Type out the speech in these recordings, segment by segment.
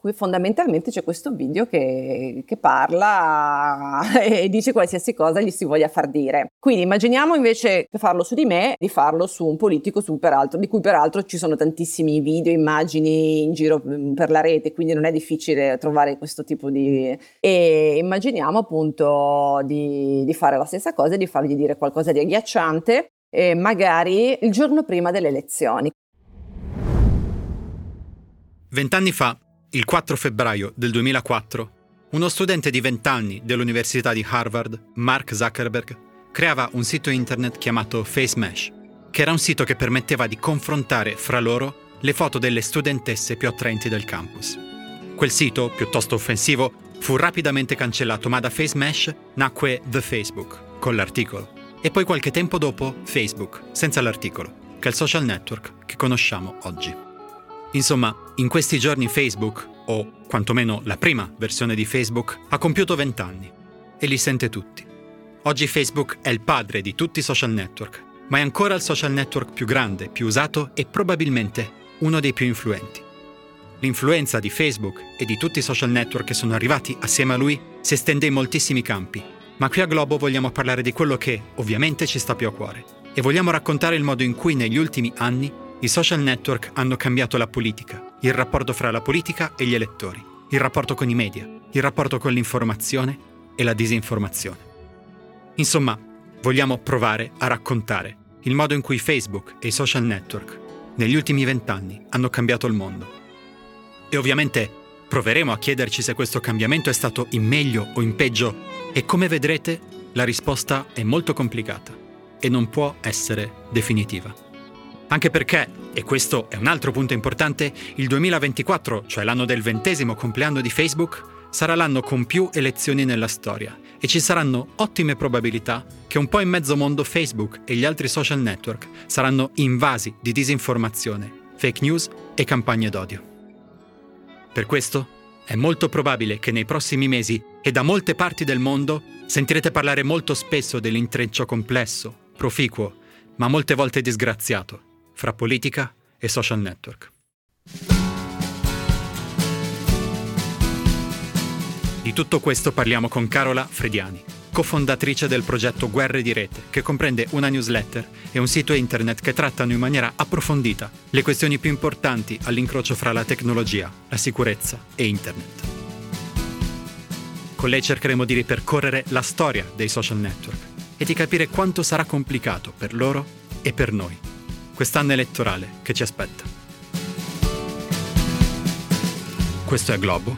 Qui fondamentalmente c'è questo video che, che, parla e dice qualsiasi cosa gli si voglia far dire. Quindi immaginiamo invece che farlo su di me, di farlo su un politico su peraltro, di cui peraltro ci sono tantissimi video, immagini in giro mm, per la rete, quindi non è difficile trovare questo tipo di... E immaginiamo appunto di, di fare la stessa cosa di fargli dire qualcosa di agghiacciante, e magari il giorno prima delle elezioni. Vent'anni fa il 4 febbraio del 2004, uno studente di 20 anni dell'Università di Harvard, Mark Zuckerberg, creava un sito internet chiamato FaceMesh, che era un sito che permetteva di confrontare fra loro le foto delle studentesse più attraenti del campus. Quel sito, piuttosto offensivo, fu rapidamente cancellato, ma da FaceMesh nacque The Facebook, con l'articolo, e poi qualche tempo dopo Facebook, senza l'articolo, che è il social network che conosciamo oggi. Insomma, in questi giorni Facebook, o quantomeno la prima versione di Facebook, ha compiuto 20 anni e li sente tutti. Oggi Facebook è il padre di tutti i social network, ma è ancora il social network più grande, più usato e probabilmente uno dei più influenti. L'influenza di Facebook e di tutti i social network che sono arrivati assieme a lui si estende in moltissimi campi, ma qui a Globo vogliamo parlare di quello che ovviamente ci sta più a cuore e vogliamo raccontare il modo in cui negli ultimi anni i social network hanno cambiato la politica, il rapporto fra la politica e gli elettori, il rapporto con i media, il rapporto con l'informazione e la disinformazione. Insomma, vogliamo provare a raccontare il modo in cui Facebook e i social network negli ultimi vent'anni hanno cambiato il mondo. E ovviamente proveremo a chiederci se questo cambiamento è stato in meglio o in peggio e come vedrete la risposta è molto complicata e non può essere definitiva. Anche perché, e questo è un altro punto importante, il 2024, cioè l'anno del ventesimo compleanno di Facebook, sarà l'anno con più elezioni nella storia e ci saranno ottime probabilità che un po' in mezzo mondo Facebook e gli altri social network saranno invasi di disinformazione, fake news e campagne d'odio. Per questo è molto probabile che nei prossimi mesi e da molte parti del mondo sentirete parlare molto spesso dell'intreccio complesso, proficuo, ma molte volte disgraziato fra politica e social network. Di tutto questo parliamo con Carola Frediani, cofondatrice del progetto Guerre di Rete, che comprende una newsletter e un sito internet che trattano in maniera approfondita le questioni più importanti all'incrocio fra la tecnologia, la sicurezza e internet. Con lei cercheremo di ripercorrere la storia dei social network e di capire quanto sarà complicato per loro e per noi quest'anno elettorale che ci aspetta. Questo è Globo.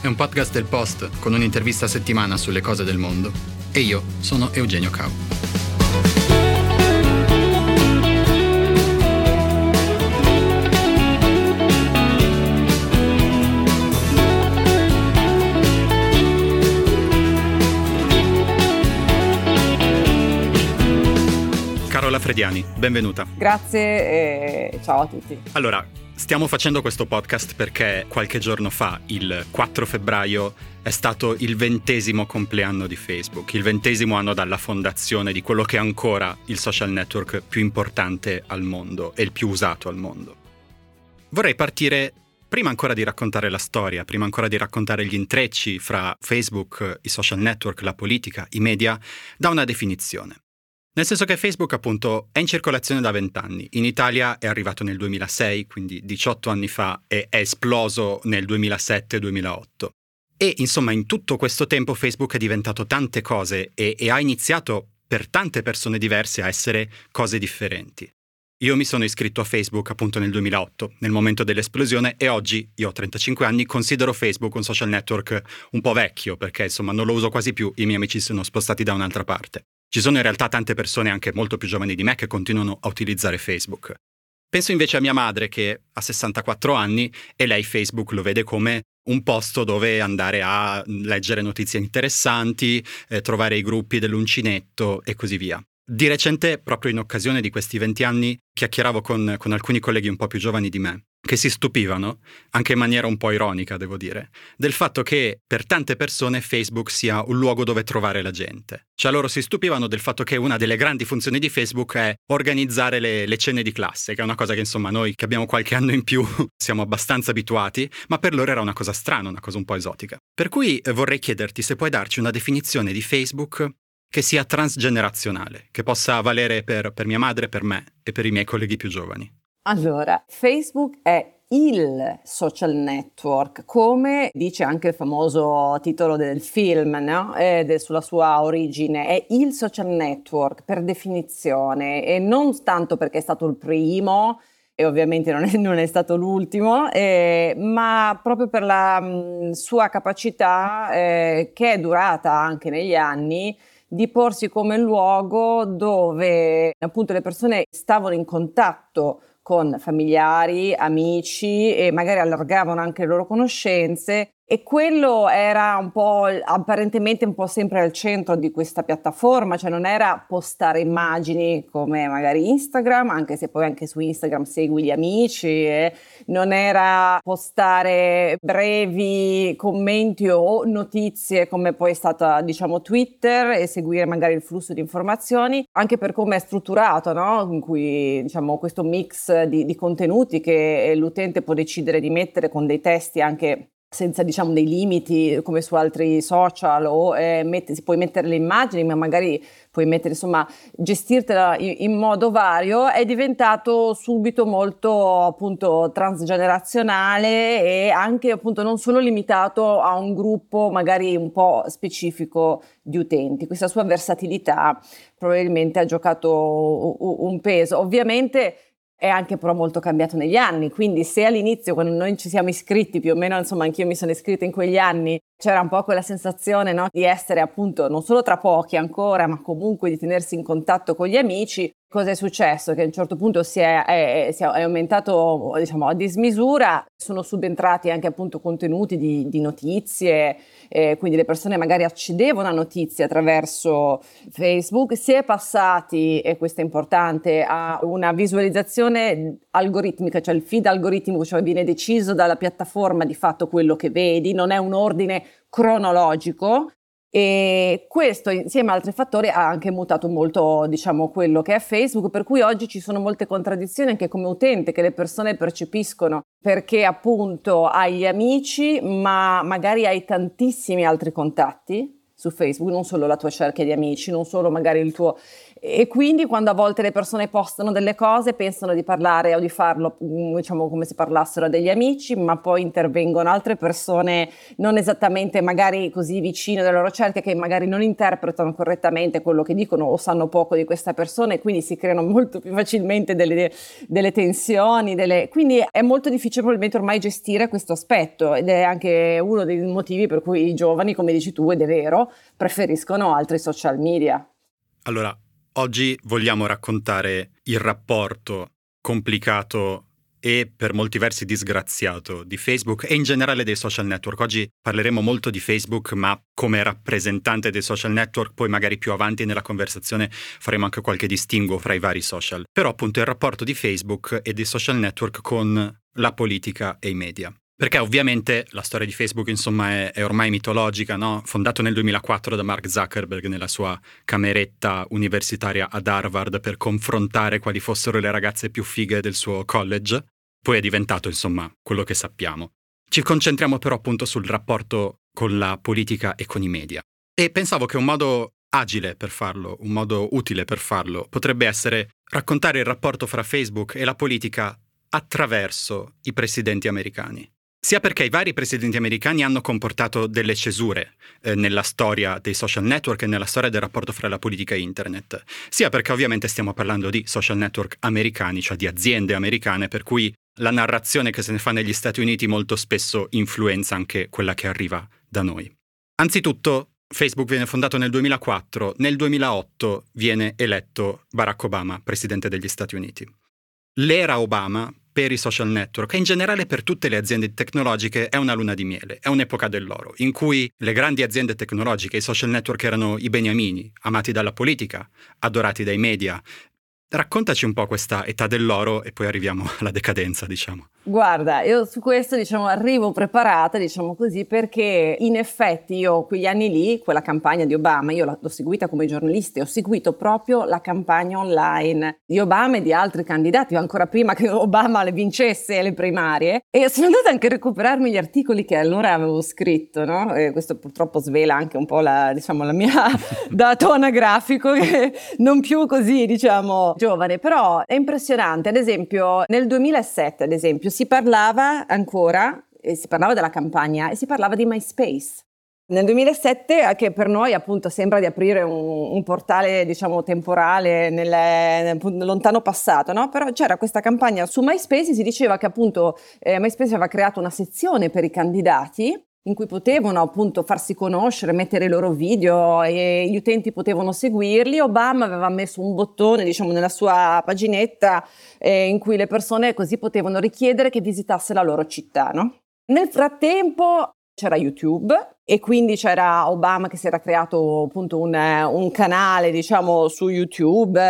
È un podcast del Post con un'intervista a settimana sulle cose del mondo. E io sono Eugenio Cau. Carola Frediani, benvenuta. Grazie e ciao a tutti. Allora, stiamo facendo questo podcast perché qualche giorno fa, il 4 febbraio, è stato il ventesimo compleanno di Facebook, il ventesimo anno dalla fondazione di quello che è ancora il social network più importante al mondo e il più usato al mondo. Vorrei partire prima ancora di raccontare la storia, prima ancora di raccontare gli intrecci fra Facebook, i social network, la politica, i media, da una definizione. Nel senso che Facebook appunto è in circolazione da 20 anni, in Italia è arrivato nel 2006, quindi 18 anni fa, e è esploso nel 2007-2008. E insomma in tutto questo tempo Facebook è diventato tante cose e, e ha iniziato per tante persone diverse a essere cose differenti. Io mi sono iscritto a Facebook appunto nel 2008, nel momento dell'esplosione, e oggi, io ho 35 anni, considero Facebook un social network un po' vecchio, perché insomma non lo uso quasi più, i miei amici sono spostati da un'altra parte. Ci sono in realtà tante persone anche molto più giovani di me che continuano a utilizzare Facebook. Penso invece a mia madre che ha 64 anni e lei Facebook lo vede come un posto dove andare a leggere notizie interessanti, eh, trovare i gruppi dell'uncinetto e così via. Di recente, proprio in occasione di questi 20 anni, chiacchieravo con, con alcuni colleghi un po' più giovani di me che si stupivano, anche in maniera un po' ironica devo dire, del fatto che per tante persone Facebook sia un luogo dove trovare la gente. Cioè loro si stupivano del fatto che una delle grandi funzioni di Facebook è organizzare le, le cene di classe, che è una cosa che insomma noi che abbiamo qualche anno in più siamo abbastanza abituati, ma per loro era una cosa strana, una cosa un po' esotica. Per cui eh, vorrei chiederti se puoi darci una definizione di Facebook che sia transgenerazionale, che possa valere per, per mia madre, per me e per i miei colleghi più giovani. Allora, Facebook è il social network, come dice anche il famoso titolo del film, no? eh, sulla sua origine, è il social network per definizione e non tanto perché è stato il primo e ovviamente non è, non è stato l'ultimo, eh, ma proprio per la mh, sua capacità eh, che è durata anche negli anni di porsi come luogo dove appunto le persone stavano in contatto con familiari, amici e magari allargavano anche le loro conoscenze e quello era un po' apparentemente un po' sempre al centro di questa piattaforma, cioè non era postare immagini come magari Instagram, anche se poi anche su Instagram segui gli amici, eh, non era postare brevi commenti o notizie come poi è stata diciamo Twitter e seguire magari il flusso di informazioni, anche per come è strutturato, no? in cui diciamo questo mix di, di contenuti che l'utente può decidere di mettere con dei testi anche senza diciamo dei limiti come su altri social o eh, si puoi mettere le immagini ma magari puoi mettere insomma gestirtela in, in, modo vario è diventato subito molto appunto transgenerazionale e anche appunto non solo limitato a un gruppo magari un po' specifico di utenti. Questa sua versatilità probabilmente ha giocato un peso. Ovviamente è anche però molto cambiato negli anni, quindi se all'inizio quando noi ci siamo iscritti, più o meno insomma anch'io mi sono iscritta in quegli anni, c'era un po' quella sensazione no, di essere appunto non solo tra pochi ancora, ma comunque di tenersi in contatto con gli amici, Cosa è successo? Che a un certo punto si è, è, si è aumentato diciamo, a dismisura, sono subentrati anche appunto contenuti di, di notizie, eh, quindi le persone magari accedevano a notizie attraverso Facebook, si è passati, e questo è importante, a una visualizzazione algoritmica, cioè il feed algoritmico, cioè viene deciso dalla piattaforma di fatto quello che vedi, non è un ordine cronologico, e questo insieme ad altri fattori ha anche mutato molto, diciamo, quello che è Facebook, per cui oggi ci sono molte contraddizioni anche come utente che le persone percepiscono perché appunto hai gli amici, ma magari hai tantissimi altri contatti su Facebook, non solo la tua cerchia di amici, non solo magari il tuo e quindi quando a volte le persone postano delle cose pensano di parlare o di farlo mm, diciamo come se parlassero a degli amici, ma poi intervengono altre persone non esattamente magari così vicine alle loro cerchie che magari non interpretano correttamente quello che dicono o sanno poco di questa persona e quindi si creano molto più facilmente delle, delle tensioni. Delle... Quindi è molto difficile probabilmente ormai gestire questo aspetto ed è anche uno dei motivi per cui i giovani, come dici tu, ed è vero, preferiscono altri social media. Allora, Oggi vogliamo raccontare il rapporto complicato e per molti versi disgraziato di Facebook e in generale dei social network. Oggi parleremo molto di Facebook, ma come rappresentante dei social network, poi magari più avanti nella conversazione faremo anche qualche distinguo fra i vari social. Però appunto il rapporto di Facebook e dei social network con la politica e i media. Perché ovviamente la storia di Facebook insomma è, è ormai mitologica, no? fondato nel 2004 da Mark Zuckerberg nella sua cameretta universitaria ad Harvard per confrontare quali fossero le ragazze più fighe del suo college, poi è diventato insomma quello che sappiamo. Ci concentriamo però appunto sul rapporto con la politica e con i media. E pensavo che un modo agile per farlo, un modo utile per farlo, potrebbe essere raccontare il rapporto fra Facebook e la politica attraverso i presidenti americani sia perché i vari presidenti americani hanno comportato delle cesure eh, nella storia dei social network e nella storia del rapporto fra la politica e internet, sia perché ovviamente stiamo parlando di social network americani, cioè di aziende americane, per cui la narrazione che se ne fa negli Stati Uniti molto spesso influenza anche quella che arriva da noi. Anzitutto, Facebook viene fondato nel 2004, nel 2008 viene eletto Barack Obama presidente degli Stati Uniti. L'era Obama per i social network e in generale per tutte le aziende tecnologiche è una luna di miele, è un'epoca dell'oro, in cui le grandi aziende tecnologiche, i social network erano i beniamini, amati dalla politica, adorati dai media. Raccontaci un po' questa età dell'oro e poi arriviamo alla decadenza, diciamo. Guarda, io su questo diciamo arrivo preparata, diciamo così, perché in effetti io quegli anni lì, quella campagna di Obama, io l'ho seguita come giornalista e ho seguito proprio la campagna online di Obama e di altri candidati, ancora prima che Obama le vincesse le primarie e sono andata anche a recuperarmi gli articoli che allora avevo scritto, no? Questo purtroppo svela anche un po' la, diciamo, la mia dato anagrafico, non più così, diciamo, giovane, però è impressionante. Ad esempio, nel 2007, ad esempio, si parlava ancora, si parlava della campagna e si parlava di MySpace. Nel 2007, che per noi appunto sembra di aprire un, un portale, diciamo, temporale nel, nel, lontano passato, no? Però c'era questa campagna su MySpace e si diceva che appunto eh, MySpace aveva creato una sezione per i candidati in cui potevano appunto farsi conoscere, mettere i loro video e gli utenti potevano seguirli. Obama aveva messo un bottone, diciamo, nella sua paginetta eh, in cui le persone così potevano richiedere che visitasse la loro città, no? Nel frattempo c'era YouTube e quindi c'era Obama che si era creato appunto un, un canale diciamo su YouTube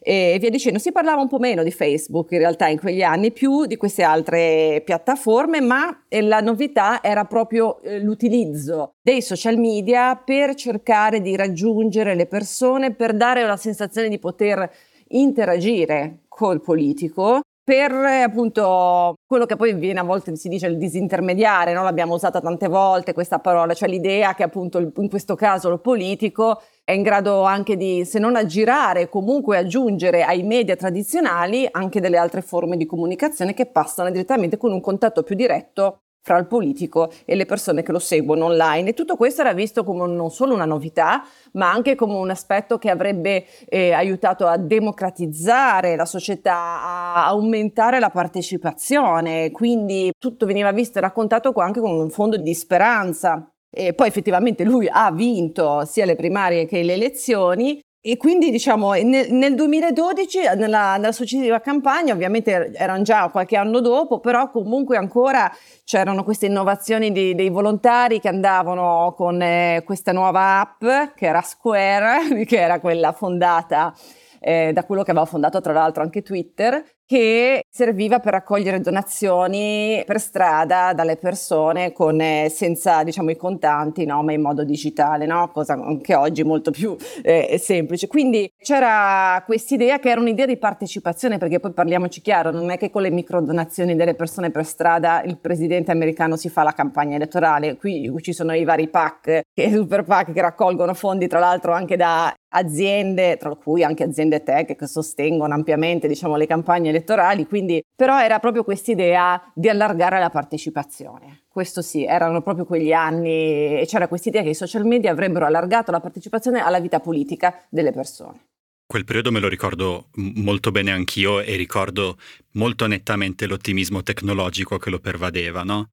eh, e via dicendo. Si parlava un po' meno di Facebook in realtà in quegli anni, più di queste altre piattaforme, ma eh, la novità era proprio eh, l'utilizzo dei social media per cercare di raggiungere le persone, per dare la sensazione di poter interagire col politico per appunto quello che poi viene a volte si dice il disintermediare, no? l'abbiamo usata tante volte questa parola, cioè l'idea che appunto in questo caso lo politico è in grado anche di, se non aggirare, comunque aggiungere ai media tradizionali anche delle altre forme di comunicazione che passano direttamente con un contatto più diretto fra il politico e le persone che lo seguono online. E tutto questo era visto come non solo una novità, ma anche come un aspetto che avrebbe eh, aiutato a democratizzare la società, a aumentare la partecipazione. Quindi tutto veniva visto e raccontato anche con un fondo di speranza. E poi effettivamente lui ha vinto sia le primarie che le elezioni e quindi diciamo nel, nel 2012, nella, nella, successiva campagna, ovviamente erano già qualche anno dopo, però comunque ancora c'erano queste innovazioni di, dei volontari che andavano con eh, questa nuova app che era Square, che era quella fondata eh, da quello che aveva fondato tra l'altro anche Twitter, che serviva per raccogliere donazioni per strada dalle persone con, eh, senza diciamo, i contanti, no? ma in modo digitale, no? cosa anche oggi molto più eh, semplice. Quindi c'era questa idea che era un'idea di partecipazione, perché poi parliamoci chiaro, non è che con le microdonazioni delle persone per strada il presidente americano si fa la campagna elettorale, qui ci sono i vari PAC, che, super PAC che raccolgono fondi tra l'altro anche da aziende, tra cui anche aziende tech che sostengono ampiamente diciamo, le campagne elettorali, quindi però era proprio questa idea di allargare la partecipazione. Questo sì, erano proprio quegli anni e c'era questa idea che i social media avrebbero allargato la partecipazione alla vita politica delle persone. Quel periodo me lo ricordo molto bene anch'io e ricordo molto nettamente l'ottimismo tecnologico che lo pervadeva, no?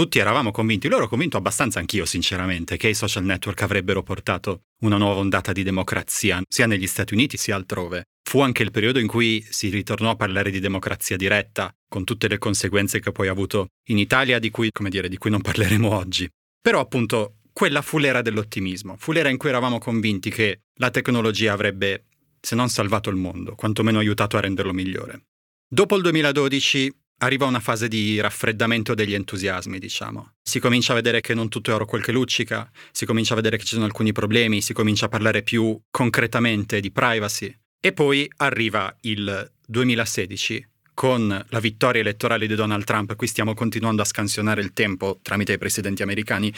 Tutti eravamo convinti, loro convinto abbastanza anch'io sinceramente, che i social network avrebbero portato una nuova ondata di democrazia, sia negli Stati Uniti sia altrove. Fu anche il periodo in cui si ritornò a parlare di democrazia diretta, con tutte le conseguenze che poi ha avuto in Italia, di cui, come dire, di cui non parleremo oggi. Però appunto quella fu l'era dell'ottimismo, fu l'era in cui eravamo convinti che la tecnologia avrebbe, se non salvato il mondo, quantomeno aiutato a renderlo migliore. Dopo il 2012 arriva una fase di raffreddamento degli entusiasmi, diciamo. Si comincia a vedere che non tutto è oro quel che luccica, si comincia a vedere che ci sono alcuni problemi, si comincia a parlare più concretamente di privacy. E poi arriva il 2016 con la vittoria elettorale di Donald Trump, qui stiamo continuando a scansionare il tempo tramite i presidenti americani,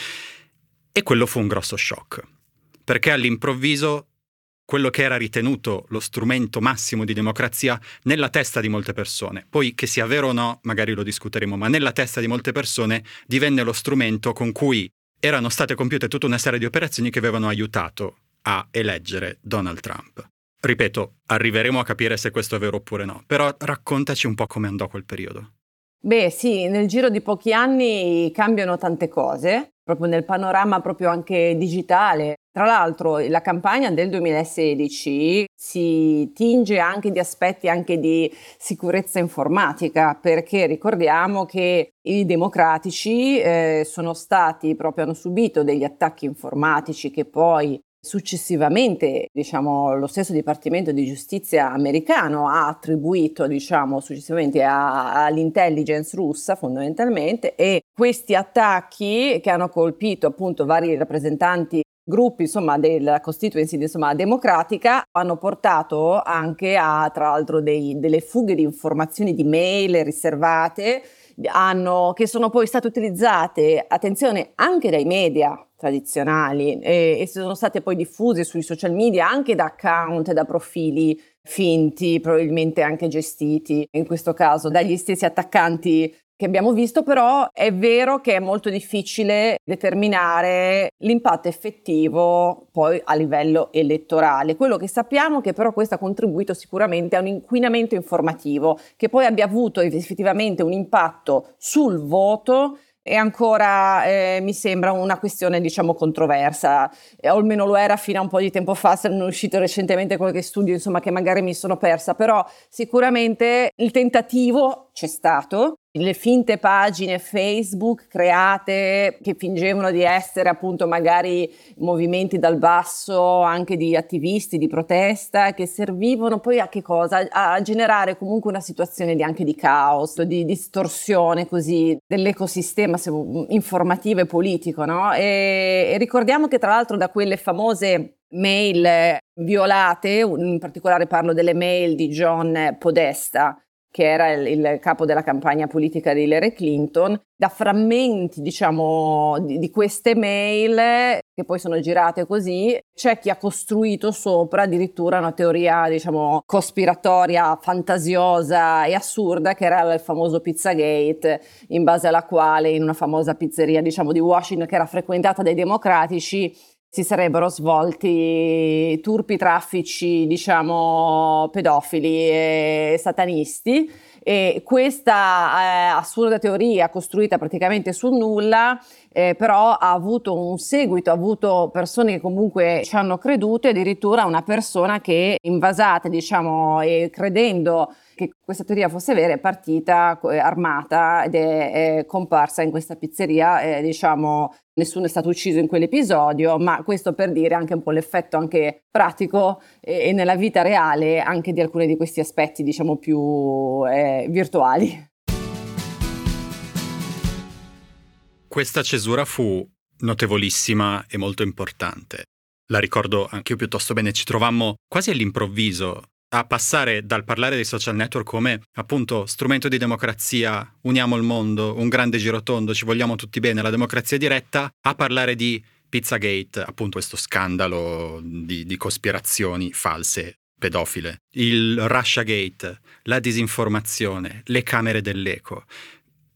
e quello fu un grosso shock, perché all'improvviso quello che era ritenuto lo strumento massimo di democrazia nella testa di molte persone. Poi che sia vero o no, magari lo discuteremo, ma nella testa di molte persone divenne lo strumento con cui erano state compiute tutta una serie di operazioni che avevano aiutato a eleggere Donald Trump. Ripeto, arriveremo a capire se questo è vero oppure no, però raccontaci un po' come andò quel periodo. Beh sì, nel giro di pochi anni cambiano tante cose, proprio nel panorama proprio anche digitale. Tra l'altro la campagna del 2016 si tinge anche di aspetti anche di sicurezza informatica, perché ricordiamo che i democratici eh, sono stati proprio hanno subito degli attacchi informatici che poi Successivamente, diciamo, lo stesso Dipartimento di Giustizia americano ha attribuito, diciamo, successivamente a, all'intelligence russa fondamentalmente e questi attacchi che hanno colpito appunto vari rappresentanti gruppi insomma della constituency insomma democratica hanno portato anche a tra l'altro dei, delle fughe di informazioni di mail riservate hanno, che sono poi state utilizzate, attenzione, anche dai media tradizionali e, e sono state poi diffuse sui social media anche da account, da profili finti, probabilmente anche gestiti, in questo caso dagli stessi attaccanti che abbiamo visto, però è vero che è molto difficile determinare l'impatto effettivo poi a livello elettorale. Quello che sappiamo è che però questo ha contribuito sicuramente a un inquinamento informativo che poi abbia avuto effettivamente un impatto sul voto è ancora, eh, mi sembra, una questione, diciamo, controversa, o almeno lo era fino a un po' di tempo fa, sono uscito recentemente qualche studio, insomma, che magari mi sono persa, però sicuramente il tentativo c'è stato, le finte pagine Facebook create che fingevano di essere appunto magari movimenti dal basso anche di attivisti di protesta che servivano poi a che cosa? A generare comunque una situazione di, anche di caos, di distorsione così dell'ecosistema informativo e politico, no? E, e ricordiamo che tra l'altro da quelle famose mail violate, in particolare parlo delle mail di John Podesta, che era il, il, capo della campagna politica di Hillary Clinton, da frammenti, diciamo, di, di, queste mail che poi sono girate così, c'è chi ha costruito sopra addirittura una teoria, diciamo, cospiratoria, fantasiosa e assurda che era il famoso Pizzagate, in base alla quale in una famosa pizzeria, diciamo, di Washington che era frequentata dai democratici si sarebbero svolti turpi traffici, diciamo, pedofili e satanisti. E questa eh, assurda teoria costruita praticamente sul nulla, eh, però ha avuto un seguito, ha avuto persone che comunque ci hanno creduto, addirittura una persona che invasata, diciamo, e credendo che questa teoria fosse vera è partita eh, armata ed è, è comparsa in questa pizzeria, eh, diciamo nessuno è stato ucciso in quell'episodio, ma questo per dire anche un po' l'effetto anche pratico e, e nella vita reale anche di alcuni di questi aspetti diciamo più eh, virtuali. Questa cesura fu notevolissima e molto importante. La ricordo anche io piuttosto bene, ci trovammo quasi all'improvviso a passare dal parlare dei social network come appunto strumento di democrazia, uniamo il mondo, un grande girotondo, ci vogliamo tutti bene, la democrazia diretta, a parlare di Pizzagate, appunto questo scandalo di, di cospirazioni false pedofile, il Russiagate, la disinformazione, le camere dell'eco.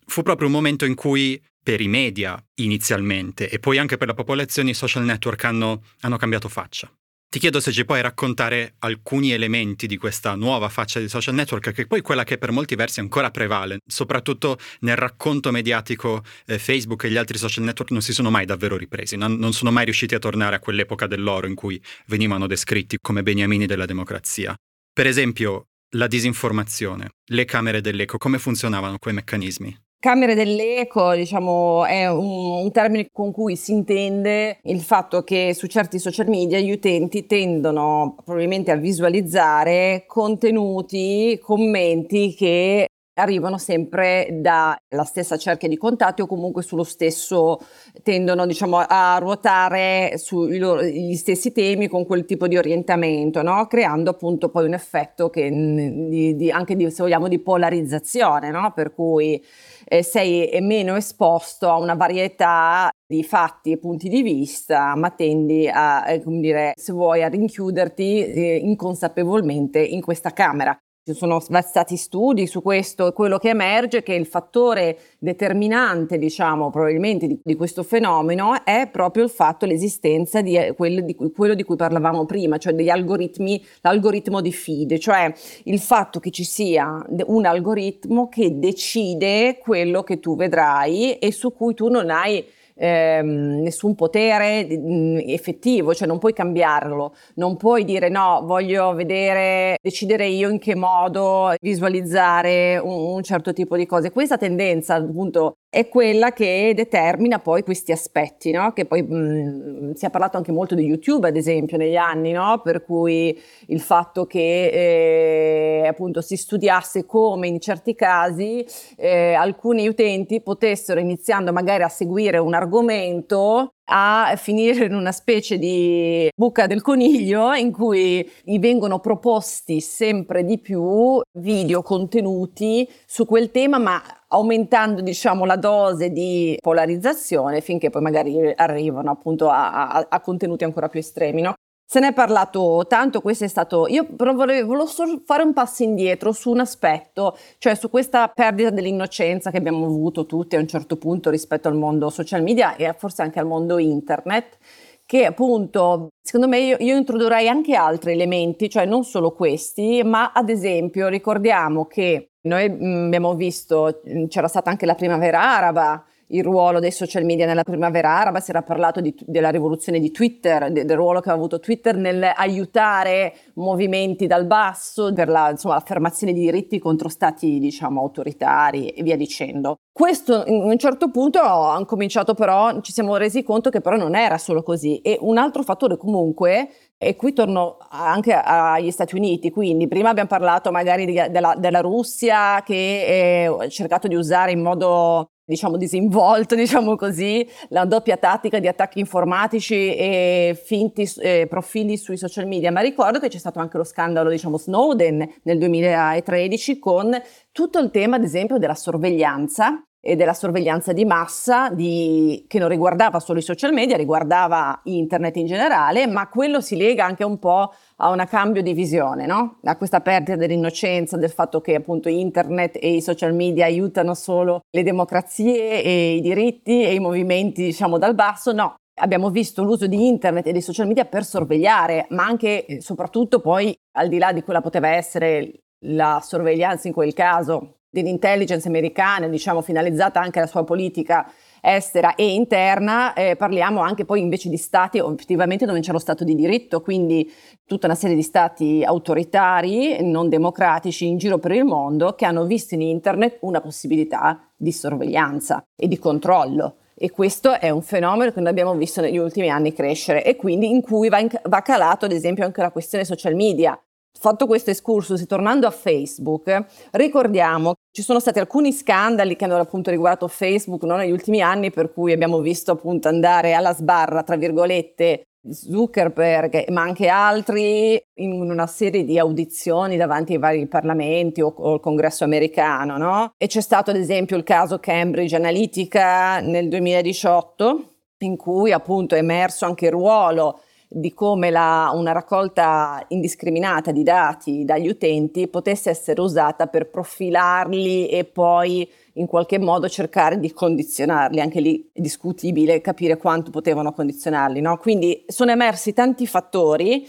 Fu proprio un momento in cui per i media inizialmente e poi anche per la popolazione i social network hanno, hanno cambiato faccia. Ti chiedo se ci puoi raccontare alcuni elementi di questa nuova faccia di social network, che è poi quella che per molti versi ancora prevale, soprattutto nel racconto mediatico eh, Facebook e gli altri social network non si sono mai davvero ripresi, non, non sono mai riusciti a tornare a quell'epoca dell'oro in cui venivano descritti come beniamini della democrazia. Per esempio, la disinformazione, le camere dell'eco, come funzionavano quei meccanismi? Camere dell'eco, diciamo, è un, un, termine con cui si intende il fatto che su certi social media gli utenti tendono probabilmente a visualizzare contenuti, commenti che arrivano sempre dalla stessa cerchia di contatti o comunque sullo stesso, tendono diciamo a ruotare sugli stessi temi con quel tipo di orientamento, no? creando appunto poi un effetto che, di, di, anche di, se vogliamo di polarizzazione, no? per cui eh, sei meno esposto a una varietà di fatti e punti di vista, ma tendi a, eh, come dire, se vuoi, a rinchiuderti eh, inconsapevolmente in questa camera. Ci sono stati studi su questo. Quello che emerge è che il fattore determinante, diciamo, probabilmente di, di questo fenomeno è proprio il fatto, l'esistenza di eh, quello di, quello di cui parlavamo prima, cioè degli algoritmi, l'algoritmo di feed, cioè il fatto che ci sia un algoritmo che decide quello che tu vedrai e su cui tu non hai ehm, nessun potere mh, mm, effettivo, cioè non puoi cambiarlo, non puoi dire no, voglio vedere, decidere io in che modo visualizzare un, un certo tipo di cose. Questa tendenza appunto è quella che determina poi questi aspetti, no? che poi mh, si è parlato anche molto di YouTube ad esempio negli anni, no? per cui il fatto che eh, appunto si studiasse come in certi casi eh, alcuni utenti potessero iniziando magari a seguire un argomento a finire in una specie di buca del coniglio in cui gli vengono proposti sempre di più video contenuti su quel tema, ma aumentando diciamo la dose di polarizzazione finché poi magari arrivano appunto a, a, a contenuti ancora più estremi. No? Se ne è parlato tanto, questo è stato. Io però volevo, volevo fare un passo indietro su un aspetto, cioè su questa perdita dell'innocenza che abbiamo avuto tutti a un certo punto rispetto al mondo social media e forse anche al mondo internet. Che appunto, secondo me, io, io introdurrei anche altri elementi, cioè non solo questi, ma ad esempio ricordiamo che noi mm, abbiamo visto, c'era stata anche la primavera araba, il ruolo dei social media nella primavera araba, si era parlato di, della rivoluzione di Twitter, de, del ruolo che ha avuto Twitter nell'aiutare movimenti dal basso per la, insomma, l'affermazione di diritti contro stati diciamo, autoritari e via dicendo. Questo in un certo punto hanno cominciato però, ci siamo resi conto che però non era solo così e un altro fattore comunque e qui torno anche agli Stati Uniti, quindi prima abbiamo parlato magari di, della, della, Russia che ha cercato di usare in modo diciamo disinvolto, diciamo così, la doppia tattica di attacchi informatici e finti eh, profili sui social media, ma ricordo che c'è stato anche lo scandalo, diciamo, Snowden nel 2013 con tutto il tema, ad esempio, della sorveglianza e della sorveglianza di massa di, che non riguardava solo i social media, riguardava internet in generale, ma quello si lega anche un po' a un cambio di visione, no? a questa perdita dell'innocenza, del fatto che appunto internet e i social media aiutano solo le democrazie e i diritti e i movimenti diciamo dal basso, no. Abbiamo visto l'uso di internet e dei social media per sorvegliare, ma anche e soprattutto poi al di là di quella poteva essere la sorveglianza in quel caso dell'intelligence americana, diciamo finalizzata anche alla sua politica estera e interna, eh, parliamo anche poi invece di stati effettivamente dove c'è lo Stato di diritto, quindi tutta una serie di stati autoritari, non democratici in giro per il mondo che hanno visto in internet una possibilità di sorveglianza e di controllo. E questo è un fenomeno che noi abbiamo visto negli ultimi anni crescere e quindi in cui va, in, va calato ad esempio anche la questione social media. Fatto questo excursus, tornando a Facebook, ricordiamo che ci sono stati alcuni scandali che hanno appunto riguardato Facebook no, negli ultimi anni, per cui abbiamo visto appunto andare alla sbarra, tra virgolette, Zuckerberg, ma anche altri in una serie di audizioni davanti ai vari parlamenti o, o al congresso americano, no? E c'è stato ad esempio il caso Cambridge Analytica nel 2018, in cui appunto è emerso anche il ruolo di come la, una raccolta indiscriminata di dati dagli utenti potesse essere usata per profilarli e poi in qualche modo cercare di condizionarli, anche lì è discutibile capire quanto potevano condizionarli. No? Quindi sono emersi tanti fattori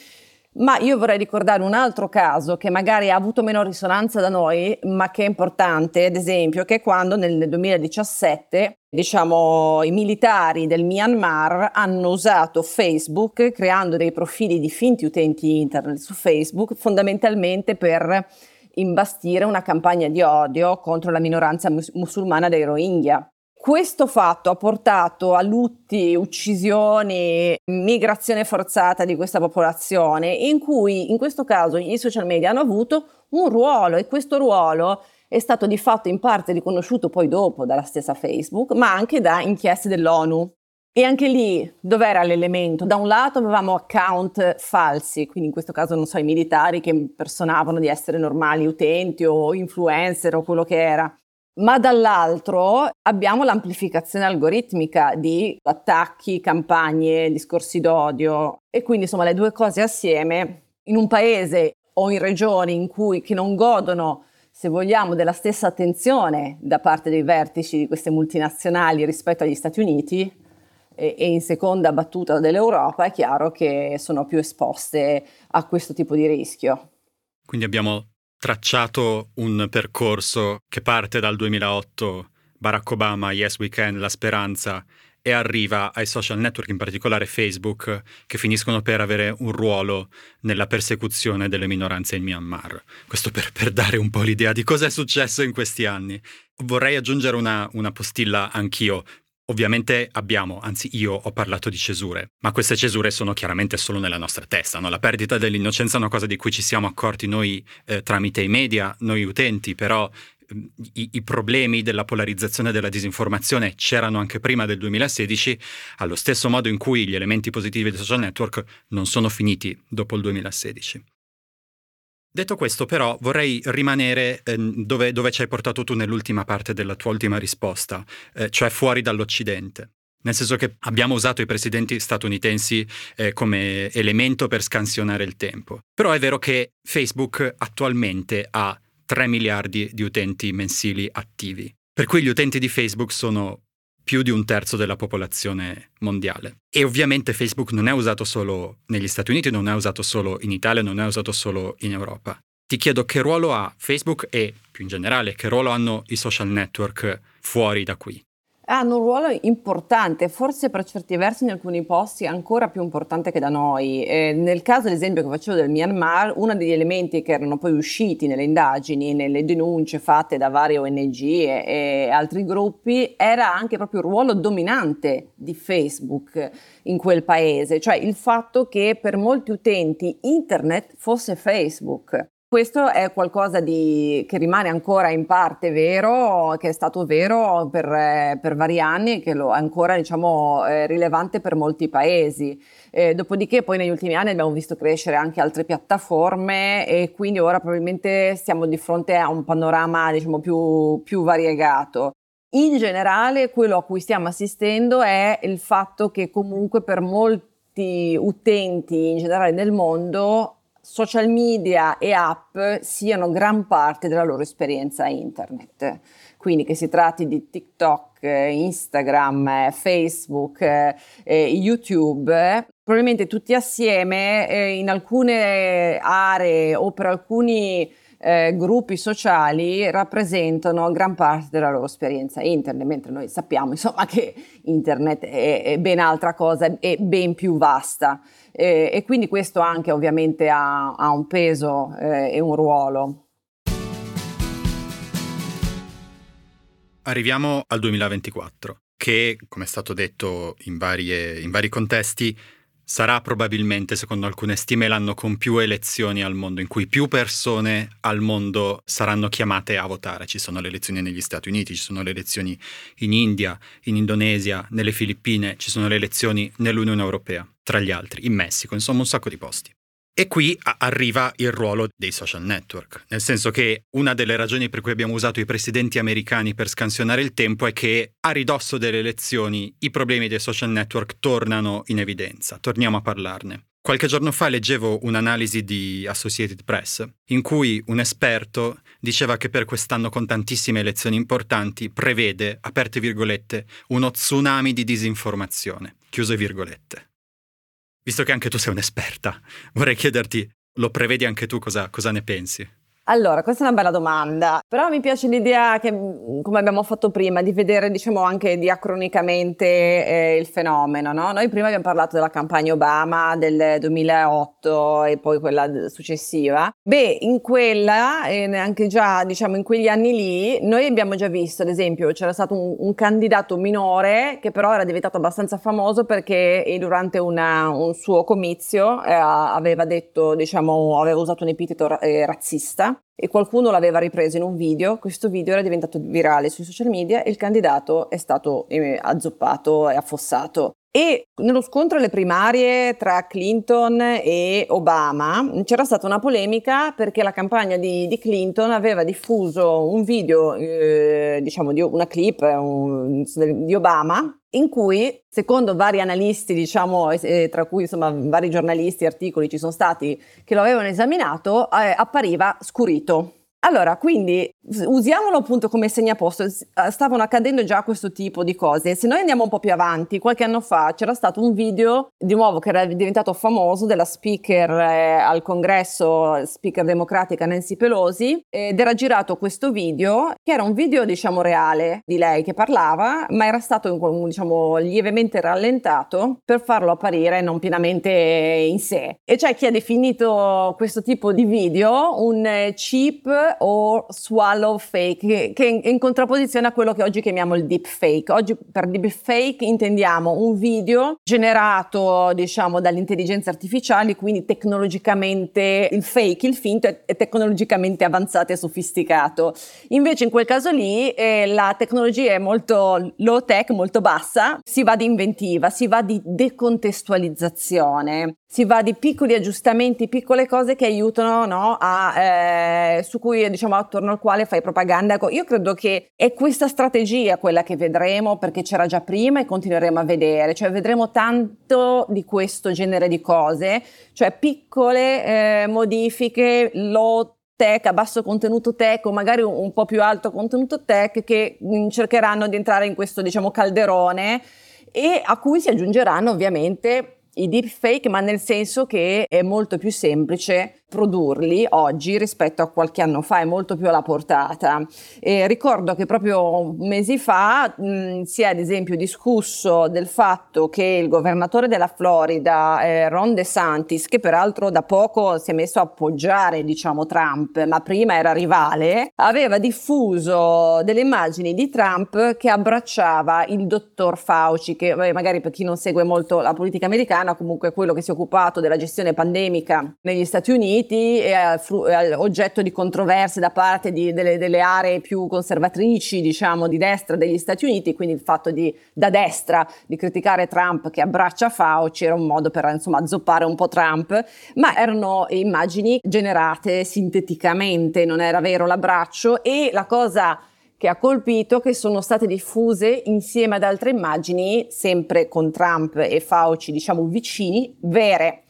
ma io vorrei ricordare un altro caso che magari ha avuto meno risonanza da noi, ma che è importante, ad esempio, che è quando nel 2017, diciamo, i militari del Myanmar hanno usato Facebook creando dei profili di finti utenti internet su Facebook fondamentalmente per imbastire una campagna di odio contro la minoranza mus- musulmana dei Rohingya. Questo fatto ha portato a lutti, uccisioni, migrazione forzata di questa popolazione, in cui in questo caso i social media hanno avuto un ruolo e questo ruolo è stato di fatto in parte riconosciuto poi dopo dalla stessa Facebook, ma anche da inchieste dell'ONU. E anche lì dov'era l'elemento? Da un lato avevamo account falsi, quindi in questo caso non so, i militari che impersonavano di essere normali utenti o influencer o quello che era ma dall'altro abbiamo l'amplificazione algoritmica di attacchi, campagne, discorsi d'odio e quindi insomma le due cose assieme in un paese o in regioni in cui che non godono se vogliamo della stessa attenzione da parte dei vertici di queste multinazionali rispetto agli Stati Uniti e, e in seconda battuta dell'Europa è chiaro che sono più esposte a questo tipo di rischio. Quindi abbiamo tracciato un percorso che parte dal 2008, Barack Obama, Yes We Can, La Speranza, e arriva ai social network, in particolare Facebook, che finiscono per avere un ruolo nella persecuzione delle minoranze in Myanmar. Questo per, per dare un po' l'idea di cosa è successo in questi anni. Vorrei aggiungere una, una postilla anch'io. Ovviamente abbiamo, anzi io ho parlato di cesure, ma queste cesure sono chiaramente solo nella nostra testa. No? La perdita dell'innocenza è una cosa di cui ci siamo accorti noi eh, tramite i media, noi utenti, però ehm, i, i, problemi della polarizzazione e della disinformazione c'erano anche prima del 2016, allo stesso modo in cui gli elementi positivi dei social network non sono finiti dopo il 2016. Detto questo, però, vorrei rimanere eh, dove, dove, ci hai portato tu nell'ultima parte della tua ultima risposta, eh, cioè fuori dall'Occidente. Nel senso che abbiamo usato i presidenti statunitensi eh, come elemento per scansionare il tempo. Però è vero che Facebook attualmente ha 3 miliardi di utenti mensili attivi. Per cui gli utenti di Facebook sono più di un terzo della popolazione mondiale. E ovviamente Facebook non è usato solo negli Stati Uniti, non è usato solo in Italia, non è usato solo in Europa. Ti chiedo che ruolo ha Facebook e, più in generale, che ruolo hanno i social network fuori da qui hanno un ruolo importante, forse per certi versi in alcuni posti ancora più importante che da noi. Eh, nel caso, ad esempio, che facevo del Myanmar, uno degli elementi che erano poi usciti nelle indagini, nelle denunce fatte da varie ONG e, e altri gruppi, era anche proprio il ruolo dominante di Facebook in quel paese, cioè il fatto che per molti utenti internet fosse Facebook. Questo è qualcosa di, che rimane ancora in parte vero, che è stato vero per, per vari anni e che lo, è ancora diciamo, eh, rilevante per molti paesi. Eh, dopodiché poi negli ultimi anni abbiamo visto crescere anche altre piattaforme e quindi ora probabilmente stiamo di fronte a un panorama diciamo, più, più variegato. In generale quello a cui stiamo assistendo è il fatto che comunque per molti utenti in generale nel mondo social media e app siano gran parte della loro esperienza internet. Quindi che si tratti di TikTok, Instagram, Facebook, eh, YouTube, probabilmente tutti assieme eh, in alcune aree o per alcuni eh, gruppi sociali rappresentano gran parte della loro esperienza internet, mentre noi sappiamo insomma che internet è, è ben altra cosa, è ben più vasta eh, e quindi questo anche ovviamente ha, ha un peso eh, e un ruolo. Arriviamo al 2024, che, come è stato detto in, varie, in vari contesti, sarà probabilmente, secondo alcune stime, l'anno con più elezioni al mondo, in cui più persone al mondo saranno chiamate a votare. Ci sono le elezioni negli Stati Uniti, ci sono le elezioni in India, in Indonesia, nelle Filippine, ci sono le elezioni nell'Unione Europea tra gli altri, in Messico, insomma un sacco di posti. E qui arriva il ruolo dei social network, nel senso che una delle ragioni per cui abbiamo usato i presidenti americani per scansionare il tempo è che a ridosso delle elezioni i problemi dei social network tornano in evidenza, torniamo a parlarne. Qualche giorno fa leggevo un'analisi di Associated Press in cui un esperto diceva che per quest'anno con tantissime elezioni importanti prevede, aperte virgolette, uno tsunami di disinformazione, chiuse virgolette. Visto che anche tu sei un'esperta, vorrei chiederti, lo prevedi anche tu, cosa, cosa ne pensi? Allora, questa è una bella domanda, però mi piace l'idea che, mm, come abbiamo fatto prima, di vedere, diciamo, anche diacronicamente eh, il fenomeno, no? Noi prima abbiamo parlato della campagna Obama del 2008 e poi quella successiva. Beh, in quella, e anche già, diciamo, in quegli anni lì, noi abbiamo già visto, ad esempio, c'era stato un, un candidato minore che però era diventato abbastanza famoso perché durante una, un suo comizio eh, aveva detto, diciamo, aveva usato un epiteto eh, razzista e qualcuno l'aveva ripreso in un video, questo video era diventato virale sui social media e il candidato è stato eh, azzoppato e affossato. E nello scontro alle primarie tra Clinton e Obama c'era stata una polemica perché la campagna di, di Clinton aveva diffuso un video, eh, diciamo di una clip un, di Obama in cui, secondo vari analisti, diciamo, eh, tra cui insomma vari giornalisti articoli ci sono stati che lo avevano esaminato, eh, appariva scurito. Allora, quindi usiamolo appunto come segnaposto. Eh, stavano accadendo già questo tipo di cose. Se noi andiamo un po' più avanti, qualche anno fa c'era stato un video, di nuovo, che era diventato famoso, della speaker eh, al congresso, speaker democratica Nancy Pelosi, ed era girato questo video, che era un video, diciamo, reale di lei che parlava, ma era stato, diciamo, lievemente rallentato per farlo apparire non pienamente in sé. E c'è chi ha definito questo tipo di video un chip o swallow fake, che è in contrapposizione a quello che oggi chiamiamo il deep fake. Oggi per deep fake intendiamo un video generato, diciamo, dall'intelligenza artificiale, quindi tecnologicamente il fake, il finto è tecnologicamente avanzato e sofisticato. Invece in quel caso lì eh, la tecnologia è molto low tech, molto bassa, si va di inventiva, si va di decontestualizzazione, si va di piccoli aggiustamenti, piccole cose che aiutano, no, a, eh, su cui, diciamo, attorno al quale fai propaganda. Ecco, io credo che è questa strategia quella che vedremo perché c'era già prima e continueremo a vedere, cioè vedremo tanto di questo genere di cose, cioè piccole eh, modifiche, low tech, a basso contenuto tech o magari un, un po' più alto contenuto tech che mh, mm, cercheranno di entrare in questo, diciamo, calderone e a cui si aggiungeranno ovviamente i deepfake, ma nel senso che è molto più semplice produrli oggi rispetto a qualche anno fa, è molto più alla portata. E ricordo che proprio mesi fa mh, si è ad esempio discusso del fatto che il governatore della Florida, eh, Ron DeSantis, che peraltro da poco si è messo a appoggiare diciamo Trump, ma prima era rivale, aveva diffuso delle immagini di Trump che abbracciava il dottor Fauci, che beh, magari per chi non segue molto la politica americana, comunque quello che si è occupato della gestione pandemica negli Stati Uniti, Uniti è, oggetto di controversie da parte di, delle, delle, aree più conservatrici, diciamo, di destra degli Stati Uniti, quindi il fatto di, da destra di criticare Trump che abbraccia Fauci era un modo per insomma zoppare un po' Trump, ma erano immagini generate sinteticamente, non era vero l'abbraccio e la cosa che ha colpito che sono state diffuse insieme ad altre immagini, sempre con Trump e Fauci, diciamo vicini, vere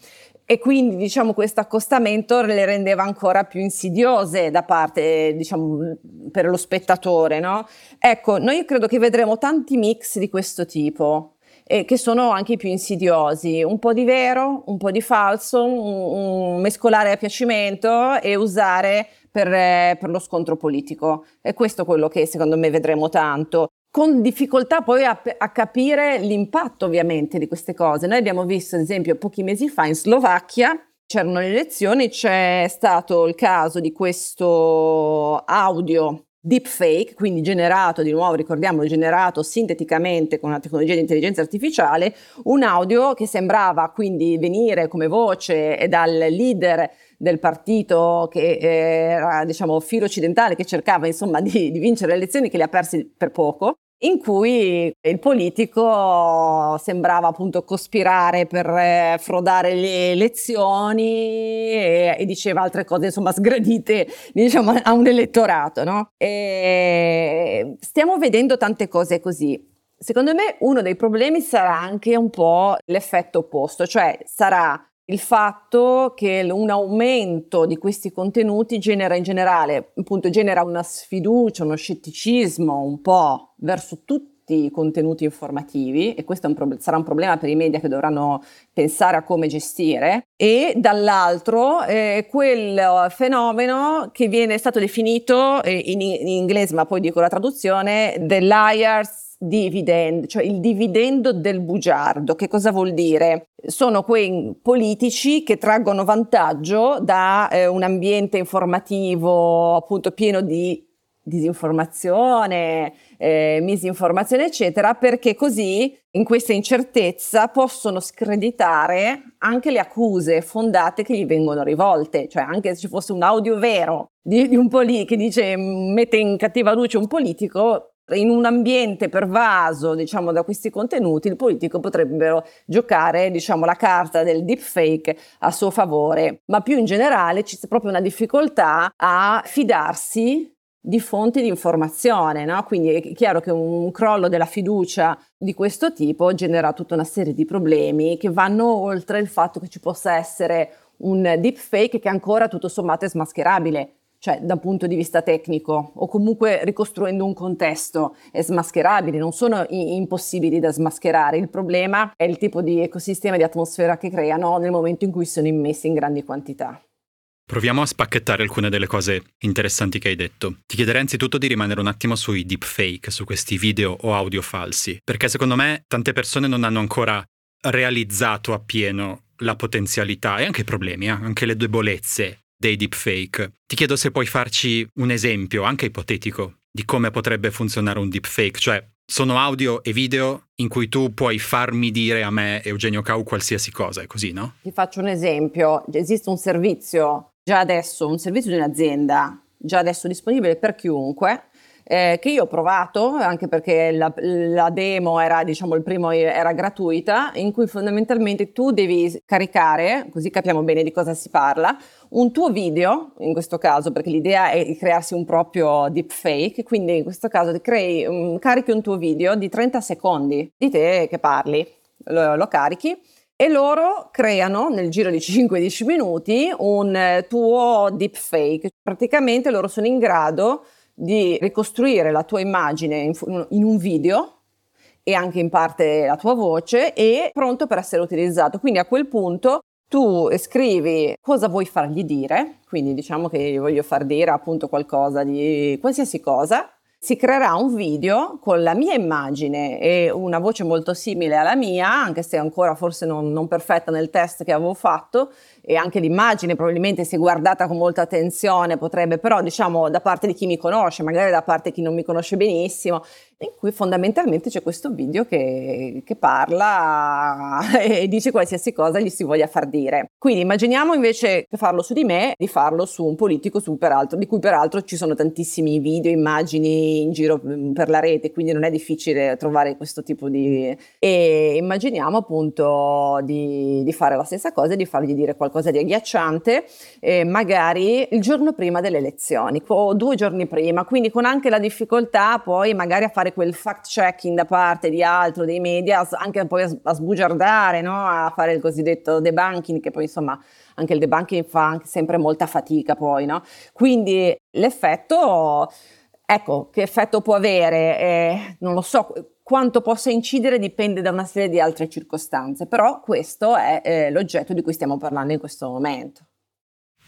e quindi diciamo questo accostamento le rendeva ancora più insidiose da parte diciamo per lo spettatore no? ecco noi credo che vedremo tanti mix di questo tipo eh, che sono anche i più insidiosi un po' di vero un po' di falso un, un mescolare a piacimento e usare per, eh, per, lo scontro politico. È questo quello che secondo me vedremo tanto con difficoltà poi a, a, capire l'impatto ovviamente di queste cose. Noi abbiamo visto ad esempio pochi mesi fa in Slovacchia c'erano le elezioni, c'è stato il caso di questo audio deepfake, quindi generato, di nuovo ricordiamolo, generato sinteticamente con una tecnologia di intelligenza artificiale, un audio che sembrava quindi venire come voce dal leader del partito che era diciamo filo occidentale che cercava insomma di, di vincere le elezioni che le ha perse per poco in cui il politico sembrava appunto cospirare per eh, frodare le elezioni e, e, diceva altre cose insomma sgradite diciamo a un elettorato no? e stiamo vedendo tante cose così secondo me uno dei problemi sarà anche un po' l'effetto opposto cioè sarà il fatto che un aumento di questi contenuti genera in generale, appunto, genera una sfiducia, uno scetticismo un po' verso tutti i contenuti informativi e questo un pro- sarà un problema per i media che dovranno pensare a come gestire e dall'altro eh, quel fenomeno che viene stato definito eh, in, in inglese ma poi dico la traduzione the liars dividend, cioè il dividendo del bugiardo. Che cosa vuol dire? Sono quei politici che traggono vantaggio da eh, un ambiente informativo appunto pieno di disinformazione, eh, misinformazione, eccetera, perché così in questa incertezza possono screditare anche le accuse fondate che gli vengono rivolte, cioè anche se ci fosse un audio vero di, di un politico che dice mette in cattiva luce un politico, in un ambiente pervaso, diciamo, da questi contenuti, il politico potrebbe giocare, diciamo, la carta del deepfake a suo favore, ma più in generale c'è proprio una difficoltà a fidarsi di fonti di informazione, no? Quindi è chiaro che un crollo della fiducia di questo tipo genera tutta una serie di problemi che vanno oltre il fatto che ci possa essere un deepfake che ancora tutto sommato è smascherabile cioè dal punto di vista tecnico o comunque ricostruendo un contesto è smascherabile, non sono i- impossibili da smascherare. Il problema è il tipo di ecosistema di atmosfera che creano nel momento in cui sono immessi in grandi quantità. Proviamo a spacchettare alcune delle cose interessanti che hai detto. Ti chiederei anzitutto di rimanere un attimo sui deepfake, su questi video o audio falsi, perché secondo me tante persone non hanno ancora realizzato appieno la potenzialità e anche i problemi, eh, anche le debolezze dei deepfake. Ti chiedo se puoi farci un esempio, anche ipotetico, di come potrebbe funzionare un deepfake, cioè sono audio e video in cui tu puoi farmi dire a me, Eugenio Cau, qualsiasi cosa, è così, no? Ti faccio un esempio. Esiste un servizio, già adesso, un servizio di un'azienda, già adesso disponibile per chiunque, eh, che io ho provato, anche perché la, la, demo era, diciamo, il primo era gratuita, in cui fondamentalmente tu devi caricare, così capiamo bene di cosa si parla, un tuo video, in questo caso, perché l'idea è di crearsi un proprio deepfake, quindi in questo caso crei, um, carichi un tuo video di 30 secondi di te che parli, lo, lo carichi e loro creano nel giro di 5-10 minuti un tuo deepfake. Praticamente loro sono in grado di ricostruire la tua immagine in, in un video e anche in parte la tua voce e pronto per essere utilizzato. Quindi a quel punto tu scrivi cosa vuoi fargli dire, quindi diciamo che gli voglio far dire appunto qualcosa di qualsiasi cosa, si creerà un video con la mia immagine e una voce molto simile alla mia, anche se ancora forse non, non perfetta nel test che avevo fatto, e anche l'immagine probabilmente se guardata con molta attenzione potrebbe, però diciamo da parte di chi mi conosce, magari da parte di chi non mi conosce benissimo, in cui fondamentalmente c'è questo video che, che parla e dice qualsiasi cosa gli si voglia far dire. Quindi immaginiamo invece che farlo su di me, di farlo su un politico su peraltro, di cui peraltro ci sono tantissimi video, immagini in giro mm, per la rete, quindi non è difficile trovare questo tipo di... E immaginiamo appunto di, di fare la stessa cosa di fargli dire qualcosa di agghiacciante, eh, magari il giorno prima delle elezioni o due giorni prima, quindi con anche la difficoltà poi magari a fare quel fact checking da parte di altro, dei media, anche poi a, sbugiardare, no? a fare il cosiddetto debunking, che poi insomma anche il debunking fa sempre molta fatica poi, no? Quindi l'effetto... Ecco, che effetto può avere? Eh, non lo so, quanto possa incidere dipende da una serie di altre circostanze, però questo è eh, l'oggetto di cui stiamo parlando in questo momento.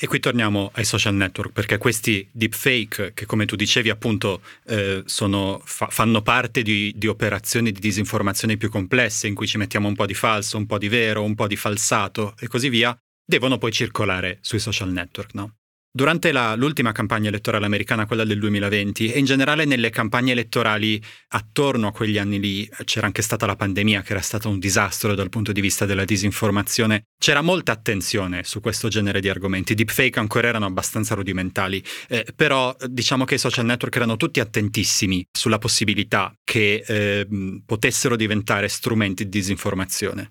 E qui torniamo ai social network, perché questi deepfake, che come tu dicevi appunto eh, sono, fa, fanno parte di, di, operazioni di disinformazione più complesse, in cui ci mettiamo un po' di falso, un po' di vero, un po' di falsato e così via, devono poi circolare sui social network, no? Durante la, l'ultima campagna elettorale americana, quella del 2020, e in generale nelle campagne elettorali attorno a quegli anni lì, c'era anche stata la pandemia che era stato un disastro dal punto di vista della disinformazione, c'era molta attenzione su questo genere di argomenti. Deepfake ancora erano abbastanza rudimentali, eh, però diciamo che i social network erano tutti attentissimi sulla possibilità che eh, potessero diventare strumenti di disinformazione.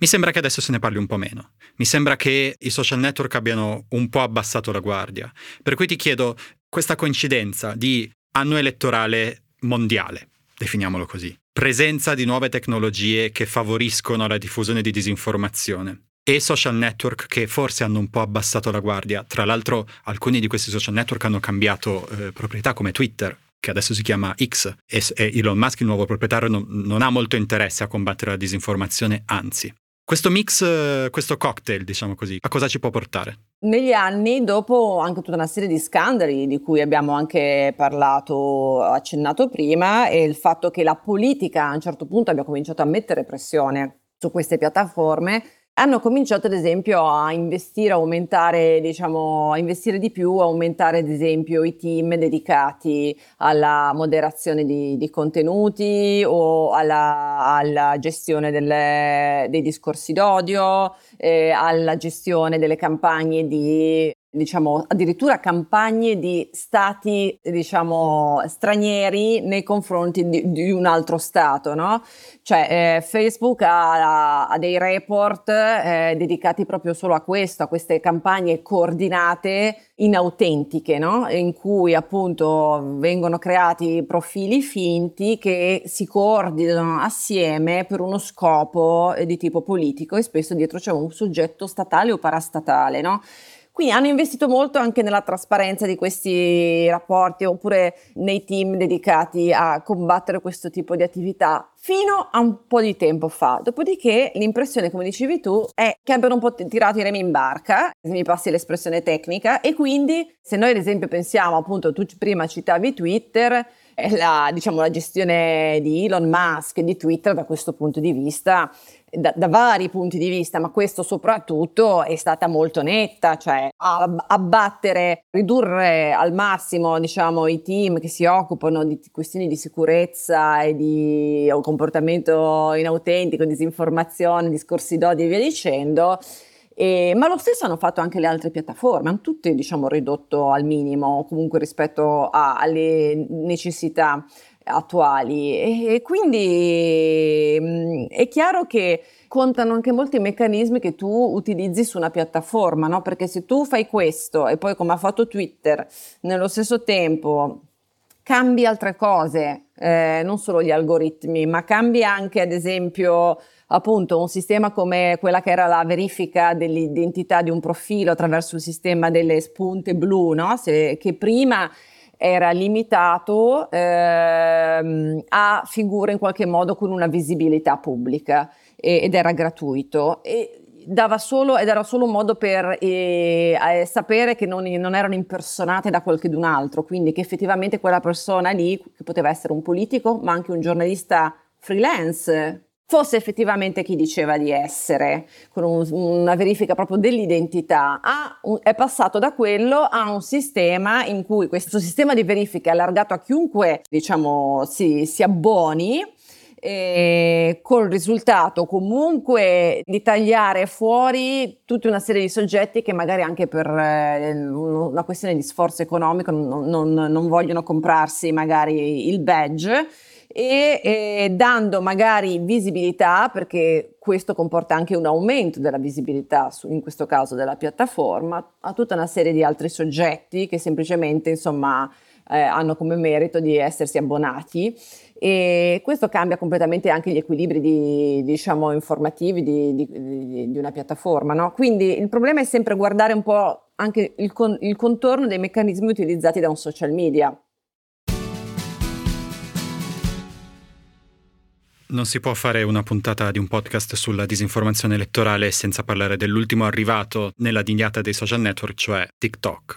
Mi sembra che adesso se ne parli un po' meno. Mi sembra che i social network abbiano un po' abbassato la guardia. Per cui ti chiedo questa coincidenza di anno elettorale mondiale, definiamolo così, presenza di nuove tecnologie che favoriscono la diffusione di disinformazione e social network che forse hanno un po' abbassato la guardia. Tra l'altro alcuni di questi social network hanno cambiato eh, proprietà come Twitter, che adesso si chiama X, e, Elon Musk, il nuovo proprietario, non, non ha molto interesse a combattere la disinformazione, anzi. Questo mix, questo cocktail, diciamo così, a cosa ci può portare? Negli anni, dopo anche tutta una serie di scandali di cui abbiamo anche parlato, accennato prima, e il fatto che la politica a un certo punto abbia cominciato a mettere pressione su queste piattaforme, hanno cominciato ad esempio a investire, a aumentare, diciamo, a investire di più, a aumentare ad esempio i team dedicati alla moderazione di, di contenuti o alla, alla gestione delle, dei discorsi d'odio, eh, alla gestione delle campagne di diciamo, addirittura campagne di stati, diciamo, stranieri nei confronti di, di un altro stato, no? Cioè, eh, Facebook ha, ha, dei report eh, dedicati proprio solo a questo, a queste campagne coordinate inautentiche, no? In cui appunto vengono creati profili finti che si coordinano assieme per uno scopo di tipo politico e spesso dietro c'è un soggetto statale o parastatale, no? Quindi hanno investito molto anche nella trasparenza di questi rapporti oppure nei team dedicati a combattere questo tipo di attività fino a un po' di tempo fa. Dopodiché l'impressione, come dicevi tu, è che abbiano un po' tirato i remi in barca, se mi passi l'espressione tecnica, e quindi se noi ad esempio pensiamo appunto, tu prima citavi Twitter, la, diciamo, la gestione di Elon Musk e di Twitter da questo punto di vista da, da, vari punti di vista, ma questo soprattutto è stata molto netta, cioè abbattere, ridurre al massimo diciamo, i team che si occupano di questioni di sicurezza e di comportamento inautentico, disinformazione, discorsi d'odio e via dicendo. E, ma lo stesso hanno fatto anche le altre piattaforme, hanno tutte diciamo, ridotto al minimo comunque rispetto a, alle necessità attuali e quindi mh, mm, è chiaro che contano anche molti meccanismi che tu utilizzi su una piattaforma, no? Perché se tu fai questo e poi come ha fatto Twitter nello stesso tempo cambi altre cose, eh, non solo gli algoritmi, ma cambi anche ad esempio appunto un sistema come quella che era la verifica dell'identità di un profilo attraverso il sistema delle spunte blu, no? Se, che prima era limitato ehm, a figure in qualche modo con una visibilità pubblica e, ed era gratuito. E, dava solo, ed era solo un modo per eh, eh, sapere che non, non, erano impersonate da qualcun altro, quindi che effettivamente quella persona lì, che poteva essere un politico, ma anche un giornalista freelance, fosse effettivamente chi diceva di essere, con un, una verifica proprio dell'identità, un, è passato da quello a un sistema in cui questo sistema di verifica è allargato a chiunque diciamo, si, si abboni eh, col risultato comunque di tagliare fuori tutta una serie di soggetti che magari anche per eh, una questione di sforzo economico non, non, non vogliono comprarsi magari il badge e eh, dando magari visibilità, perché questo comporta anche un aumento della visibilità, su, in questo caso della piattaforma, a tutta una serie di altri soggetti che semplicemente insomma eh, hanno come merito di essersi abbonati e questo cambia completamente anche gli equilibri di, diciamo, informativi di, di, di una piattaforma. No? Quindi il problema è sempre guardare un po' anche il, con, il contorno dei meccanismi utilizzati da un social media. Non si può fare una puntata di un podcast sulla disinformazione elettorale senza parlare dell'ultimo arrivato nella dignata dei social network, cioè TikTok,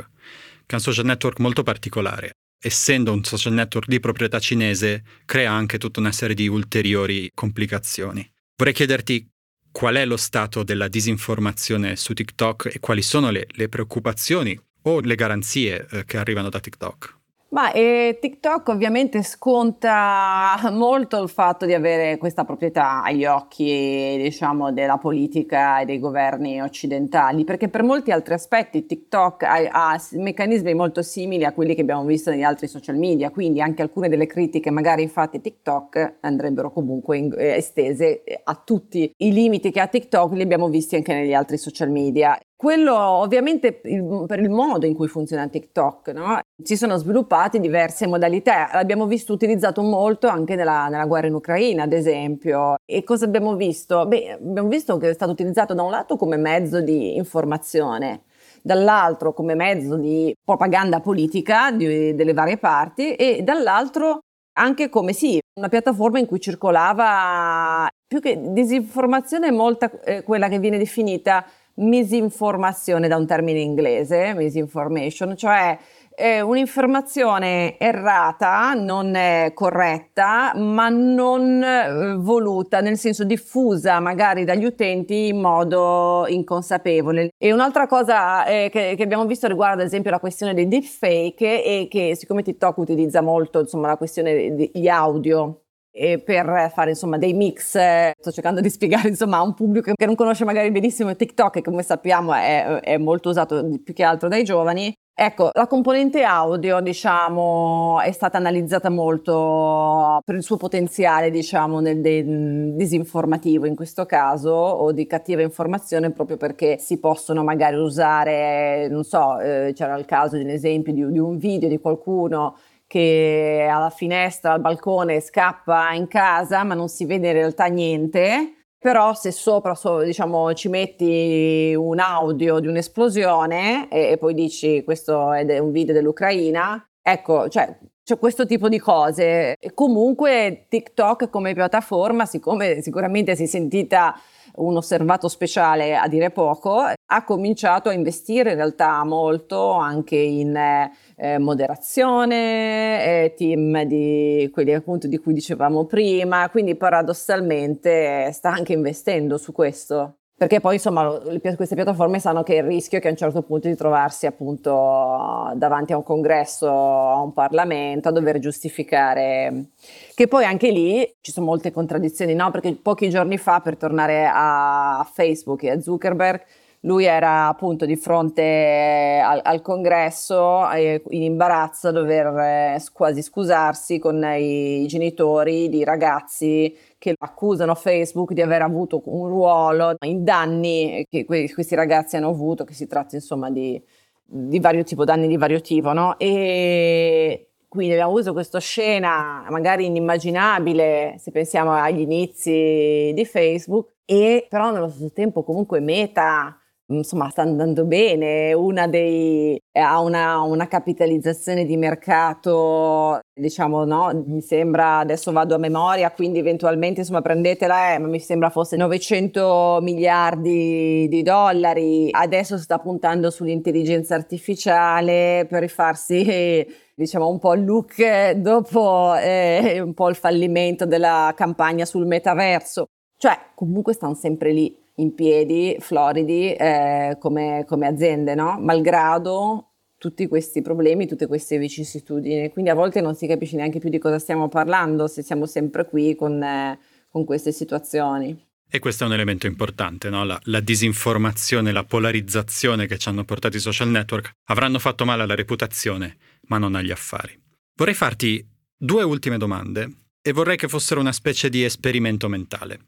che è un social network molto particolare. Essendo un social network di proprietà cinese, crea anche tutta una serie di ulteriori complicazioni. Vorrei chiederti qual è lo stato della disinformazione su TikTok e quali sono le, le preoccupazioni o le garanzie eh, che arrivano da TikTok. Ma eh, TikTok ovviamente sconta molto il fatto di avere questa proprietà agli occhi, diciamo, della politica e dei governi occidentali, perché per molti altri aspetti TikTok ha, ha, meccanismi molto simili a quelli che abbiamo visto negli altri social media, quindi anche alcune delle critiche magari fatte TikTok andrebbero comunque in, eh, estese a tutti i limiti che ha TikTok, li abbiamo visti anche negli altri social media. Quello ovviamente il, per il modo in cui funziona TikTok, no? ci sono sviluppate diverse modalità, l'abbiamo visto utilizzato molto anche nella, nella, guerra in Ucraina, ad esempio. E cosa abbiamo visto? Beh, abbiamo visto che è stato utilizzato da un lato come mezzo di informazione, dall'altro come mezzo di propaganda politica di, delle varie parti e dall'altro anche come sì, una piattaforma in cui circolava più che disinformazione, molta eh, quella che viene definita misinformazione da un termine inglese, misinformation, cioè eh, un'informazione errata, non corretta, ma non eh, voluta, nel senso diffusa magari dagli utenti in modo inconsapevole. E un'altra cosa eh, che, che, abbiamo visto riguarda ad esempio la questione dei deepfake e che siccome TikTok utilizza molto insomma, la questione degli audio e per fare insomma dei mix sto cercando di spiegare insomma a un pubblico che non conosce magari benissimo TikTok che come sappiamo è, è molto usato più che altro dai giovani. Ecco, la componente audio, diciamo, è stata analizzata molto per il suo potenziale, diciamo, nel de- disinformativo in questo caso o di cattiva informazione proprio perché si possono magari usare, non so, eh, c'era il caso di un esempio di, di un video di qualcuno che alla finestra, al balcone scappa in casa ma non si vede in realtà niente, però se sopra so, diciamo, ci metti un audio di un'esplosione e, e, poi dici questo è un video dell'Ucraina, ecco, cioè c'è questo tipo di cose. E comunque TikTok come piattaforma, siccome sicuramente si è sentita un osservato speciale a dire poco, ha cominciato a investire in realtà molto anche in eh, moderazione, eh, team di quelli appunto di cui dicevamo prima, quindi paradossalmente sta anche investendo su questo. Perché poi insomma queste piattaforme sanno che il rischio è che a un certo punto di trovarsi appunto davanti a un congresso, a un Parlamento, a dover giustificare, che poi anche lì ci sono molte contraddizioni, no? Perché pochi giorni fa, per tornare a Facebook e a Zuckerberg, lui era appunto di fronte al, al congresso eh, in imbarazzo a dover eh, quasi scusarsi con i genitori di ragazzi che accusano Facebook di aver avuto un ruolo in danni che questi ragazzi hanno avuto, che si tratta insomma di, di vario tipo, danni di vario tipo, no? E quindi abbiamo avuto questa scena magari inimmaginabile se pensiamo agli inizi di Facebook, e però nello stesso tempo comunque Meta insomma sta andando bene, una dei, ha una, una, capitalizzazione di mercato, diciamo, no, mi sembra, adesso vado a memoria, quindi eventualmente insomma prendetela, eh, ma mi sembra fosse 900 miliardi di dollari, adesso sta puntando sull'intelligenza artificiale per rifarsi diciamo un po' il look dopo eh, un po' il fallimento della campagna sul metaverso. Cioè, comunque stanno sempre lì in piedi, floridi, eh, come, come, aziende, no? malgrado tutti questi problemi, tutte queste vicissitudini. Quindi a volte non si capisce neanche più di cosa stiamo parlando se siamo sempre qui con, eh, con queste situazioni. E questo è un elemento importante, no? la, la, disinformazione, la polarizzazione che ci hanno portato i social network avranno fatto male alla reputazione, ma non agli affari. Vorrei farti due ultime domande e vorrei che fossero una specie di esperimento mentale.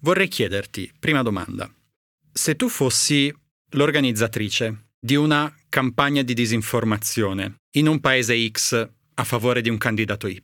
Vorrei chiederti, prima domanda, se tu fossi l'organizzatrice di una campagna di disinformazione in un paese X a favore di un candidato Y,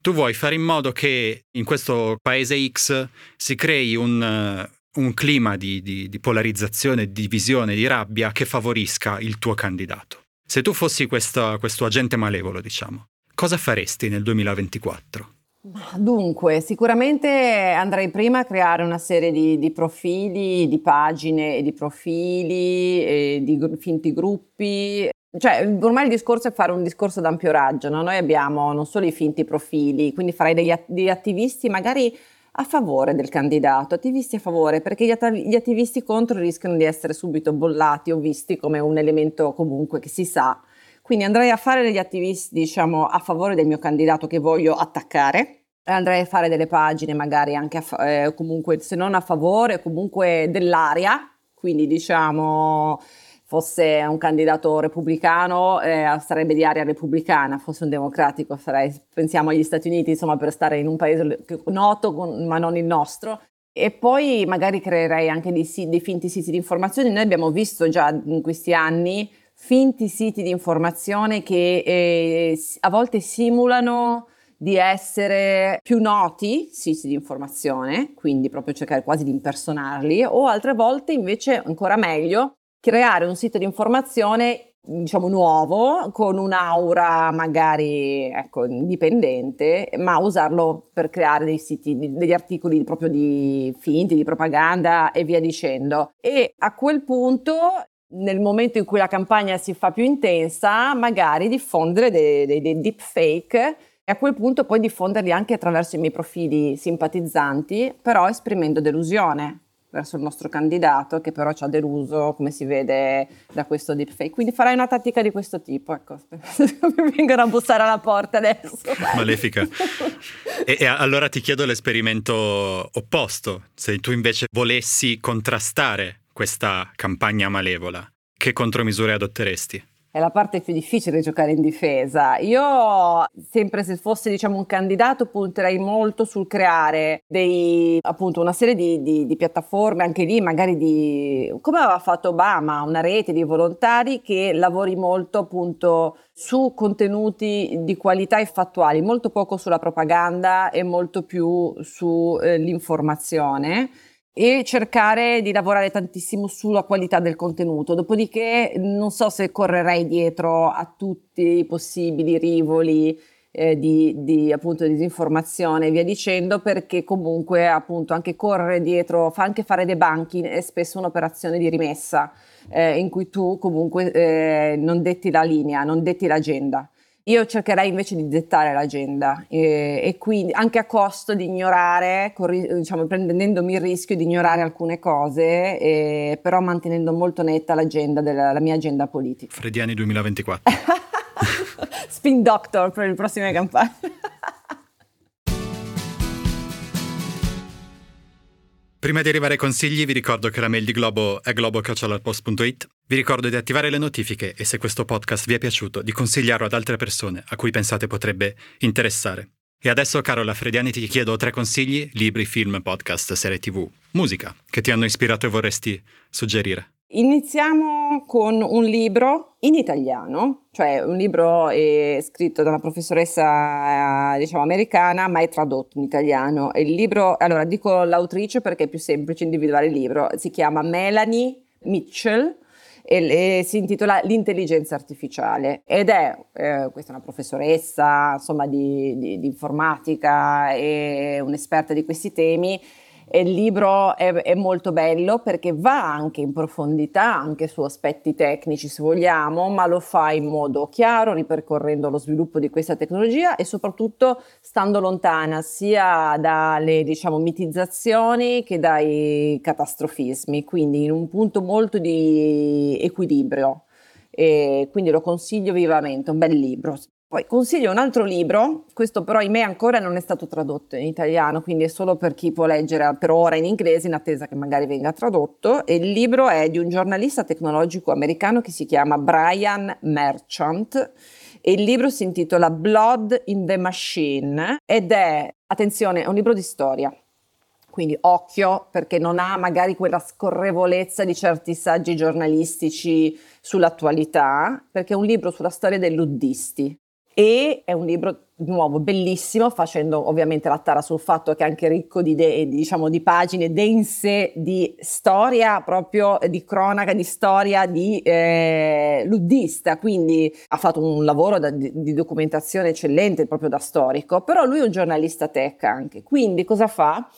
tu vuoi fare in modo che in questo paese X si crei un, uh, un clima di, di, di polarizzazione, di divisione, di rabbia che favorisca il tuo candidato. Se tu fossi questo, questo agente malevolo, diciamo, cosa faresti nel 2024? Dunque, sicuramente andrei prima a creare una serie di, di profili, di pagine e di profili, e di finti gruppi. Cioè, ormai il discorso è fare un discorso d'ampio raggio, no? Noi abbiamo non solo i finti profili, quindi farei degli, degli attivisti magari a favore del candidato, attivisti a favore, perché gli, att- gli attivisti contro rischiano di essere subito bollati o visti come un elemento comunque che si sa quindi andrei a fare degli attivisti, diciamo, a favore del mio candidato che voglio attaccare. Andrei a fare delle pagine magari anche a, eh, comunque, se non a favore, comunque dell'area. Quindi diciamo, fosse un candidato repubblicano, eh, sarebbe di area repubblicana, fosse un democratico, sarei, pensiamo agli Stati Uniti, insomma, per stare in un paese noto, ma non il nostro. E poi magari creerei anche dei, dei finti siti di informazione. Noi abbiamo visto già in questi anni finti siti di informazione che eh, a volte simulano di essere più noti siti di informazione, quindi proprio cercare quasi di impersonarli, o altre volte invece ancora meglio creare un sito di informazione diciamo nuovo con un'aura magari ecco, indipendente ma usarlo per creare dei siti degli articoli proprio di finti di propaganda e via dicendo. E a quel punto nel momento in cui la campagna si fa più intensa, magari diffondere dei, dei, dei deepfake e a quel punto poi diffonderli anche attraverso i miei profili simpatizzanti, però esprimendo delusione verso il nostro candidato che però ci ha deluso, come si vede da questo deepfake. Quindi farai una tattica di questo tipo, ecco. Mi vengono a bussare alla porta adesso. Malefica. e, e allora ti chiedo l'esperimento opposto, se tu invece volessi contrastare questa campagna malevola, che contromisure adotteresti? È la parte più difficile di giocare in difesa. Io, sempre se fosse diciamo, un candidato, punterei molto sul creare dei, appunto, una serie di, di, di, piattaforme, anche lì magari di, come aveva fatto Obama, una rete di volontari che lavori molto appunto su contenuti di qualità e fattuali, molto poco sulla propaganda e molto più sull'informazione. Eh, e cercare di lavorare tantissimo sulla qualità del contenuto. Dopodiché non so se correrei dietro a tutti i possibili rivoli eh, di, di, appunto disinformazione e via dicendo perché comunque appunto anche correre dietro, fa anche fare debunking è spesso un'operazione di rimessa eh, in cui tu comunque eh, non detti la linea, non detti l'agenda. Io cercherei invece di dettare l'agenda e, e quindi anche a costo di ignorare, diciamo, prendendomi il rischio di ignorare alcune cose, e, però mantenendo molto netta l'agenda della la mia agenda politica. Frediani 2024. Spin Doctor per le prossime campagne. Prima di arrivare ai consigli vi ricordo che la mail di Globo è globo.it. Vi ricordo di attivare le notifiche e se questo podcast vi è piaciuto di consigliarlo ad altre persone a cui pensate potrebbe interessare. E adesso Carola Frediani ti chiedo tre consigli, libri, film, podcast, serie tv, musica che ti hanno ispirato e vorresti suggerire. Iniziamo con un libro in italiano, cioè un libro eh, scritto da una professoressa eh, diciamo americana, ma è tradotto in italiano. il libro, allora dico l'autrice perché è più semplice individuare il libro, si chiama Melanie Mitchell e, e si intitola L'intelligenza artificiale. Ed è, eh, questa è una professoressa insomma di, di, di informatica e un'esperta di questi temi e il libro è, è, molto bello perché va anche in profondità, anche su aspetti tecnici se vogliamo, ma lo fa in modo chiaro, ripercorrendo lo sviluppo di questa tecnologia e soprattutto stando lontana sia dalle diciamo, mitizzazioni che dai catastrofismi, quindi in un punto molto di equilibrio. E quindi lo consiglio vivamente, un bel libro. Poi consiglio un altro libro, questo però ahimè ancora non è stato tradotto in italiano, quindi è solo per chi può leggere per ora in inglese in attesa che magari venga tradotto. E il libro è di un giornalista tecnologico americano che si chiama Brian Merchant e il libro si intitola Blood in the Machine ed è, attenzione, è un libro di storia. Quindi occhio perché non ha magari quella scorrevolezza di certi saggi giornalistici sull'attualità, perché è un libro sulla storia dei luddisti e è un libro nuovo bellissimo, facendo ovviamente la tara sul fatto che è anche ricco di, de, diciamo, di pagine dense di storia, proprio di cronaca, di storia di eh, luddista, quindi ha fatto un lavoro da, di, documentazione eccellente proprio da storico, però lui è un giornalista tech anche, quindi cosa fa?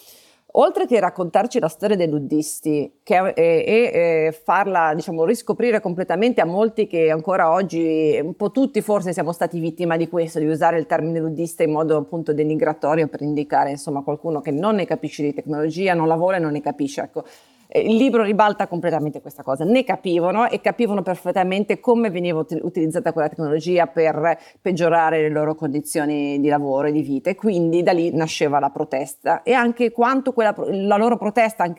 Oltre che raccontarci la storia dei luddisti e, e, farla, diciamo, riscoprire completamente a molti che ancora oggi, un po' tutti forse siamo stati vittima di questo, di usare il termine luddista in modo appunto denigratorio per indicare insomma qualcuno che non ne capisce di tecnologia, non la vuole, non ne capisce. Ecco, eh, il libro ribalta completamente questa cosa, ne capivano e capivano perfettamente come veniva utilizzata quella tecnologia per peggiorare le loro condizioni di lavoro e di vita e quindi da lì nasceva la protesta e anche quanto quella, la loro protesta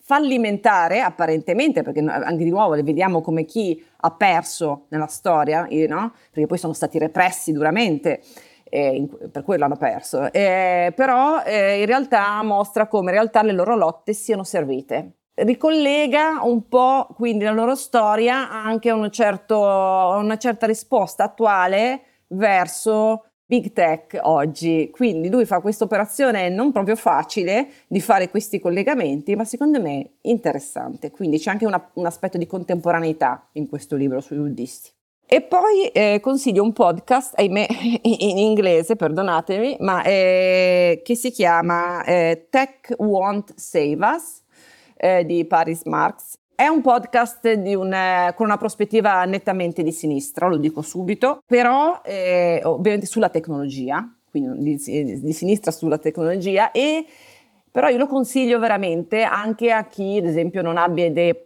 fallimentare apparentemente, perché anche di nuovo le vediamo come chi ha perso nella storia, no? perché poi sono stati repressi duramente. Eh, per quello hanno perso, eh, però eh, in realtà mostra come in realtà le loro lotte siano servite ricollega un po' quindi la loro storia anche a, un certo, una certa risposta attuale verso big tech oggi. Quindi lui fa questa operazione non proprio facile di fare questi collegamenti, ma secondo me interessante. Quindi c'è anche una, un aspetto di contemporaneità in questo libro sui buddhisti. E poi eh, consiglio un podcast, ahimè in inglese, perdonatemi, ma eh, che si chiama eh, Tech Won't Save Us eh, di Paris Marx. È un podcast un, con una prospettiva nettamente di sinistra, lo dico subito, però eh, ovviamente sulla tecnologia, quindi di, di sinistra sulla tecnologia, e però io lo consiglio veramente anche a chi, ad esempio, non abbia idee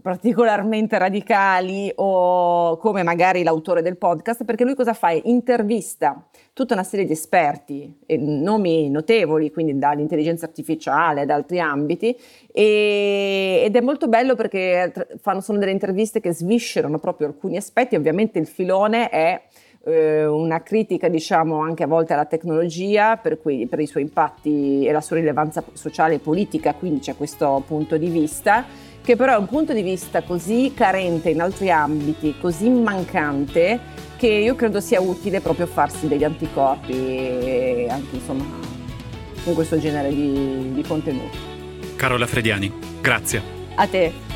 particolarmente radicali o come magari l'autore del podcast, perché lui cosa fa? Intervista tutta una serie di esperti, nomi notevoli, quindi dall'intelligenza artificiale, da altri ambiti, e, ed è molto bello perché fanno, sono delle interviste che sviscerano proprio alcuni aspetti, ovviamente il filone è eh, una critica diciamo anche a volte alla tecnologia per, cui, per i suoi impatti e la sua rilevanza sociale e politica, quindi c'è questo punto di vista che però è un punto di vista così carente in altri ambiti, così mancante, che io credo sia utile proprio farsi degli anticorpi anche insomma con questo genere di, di contenuti. Carola Frediani, grazie. A te.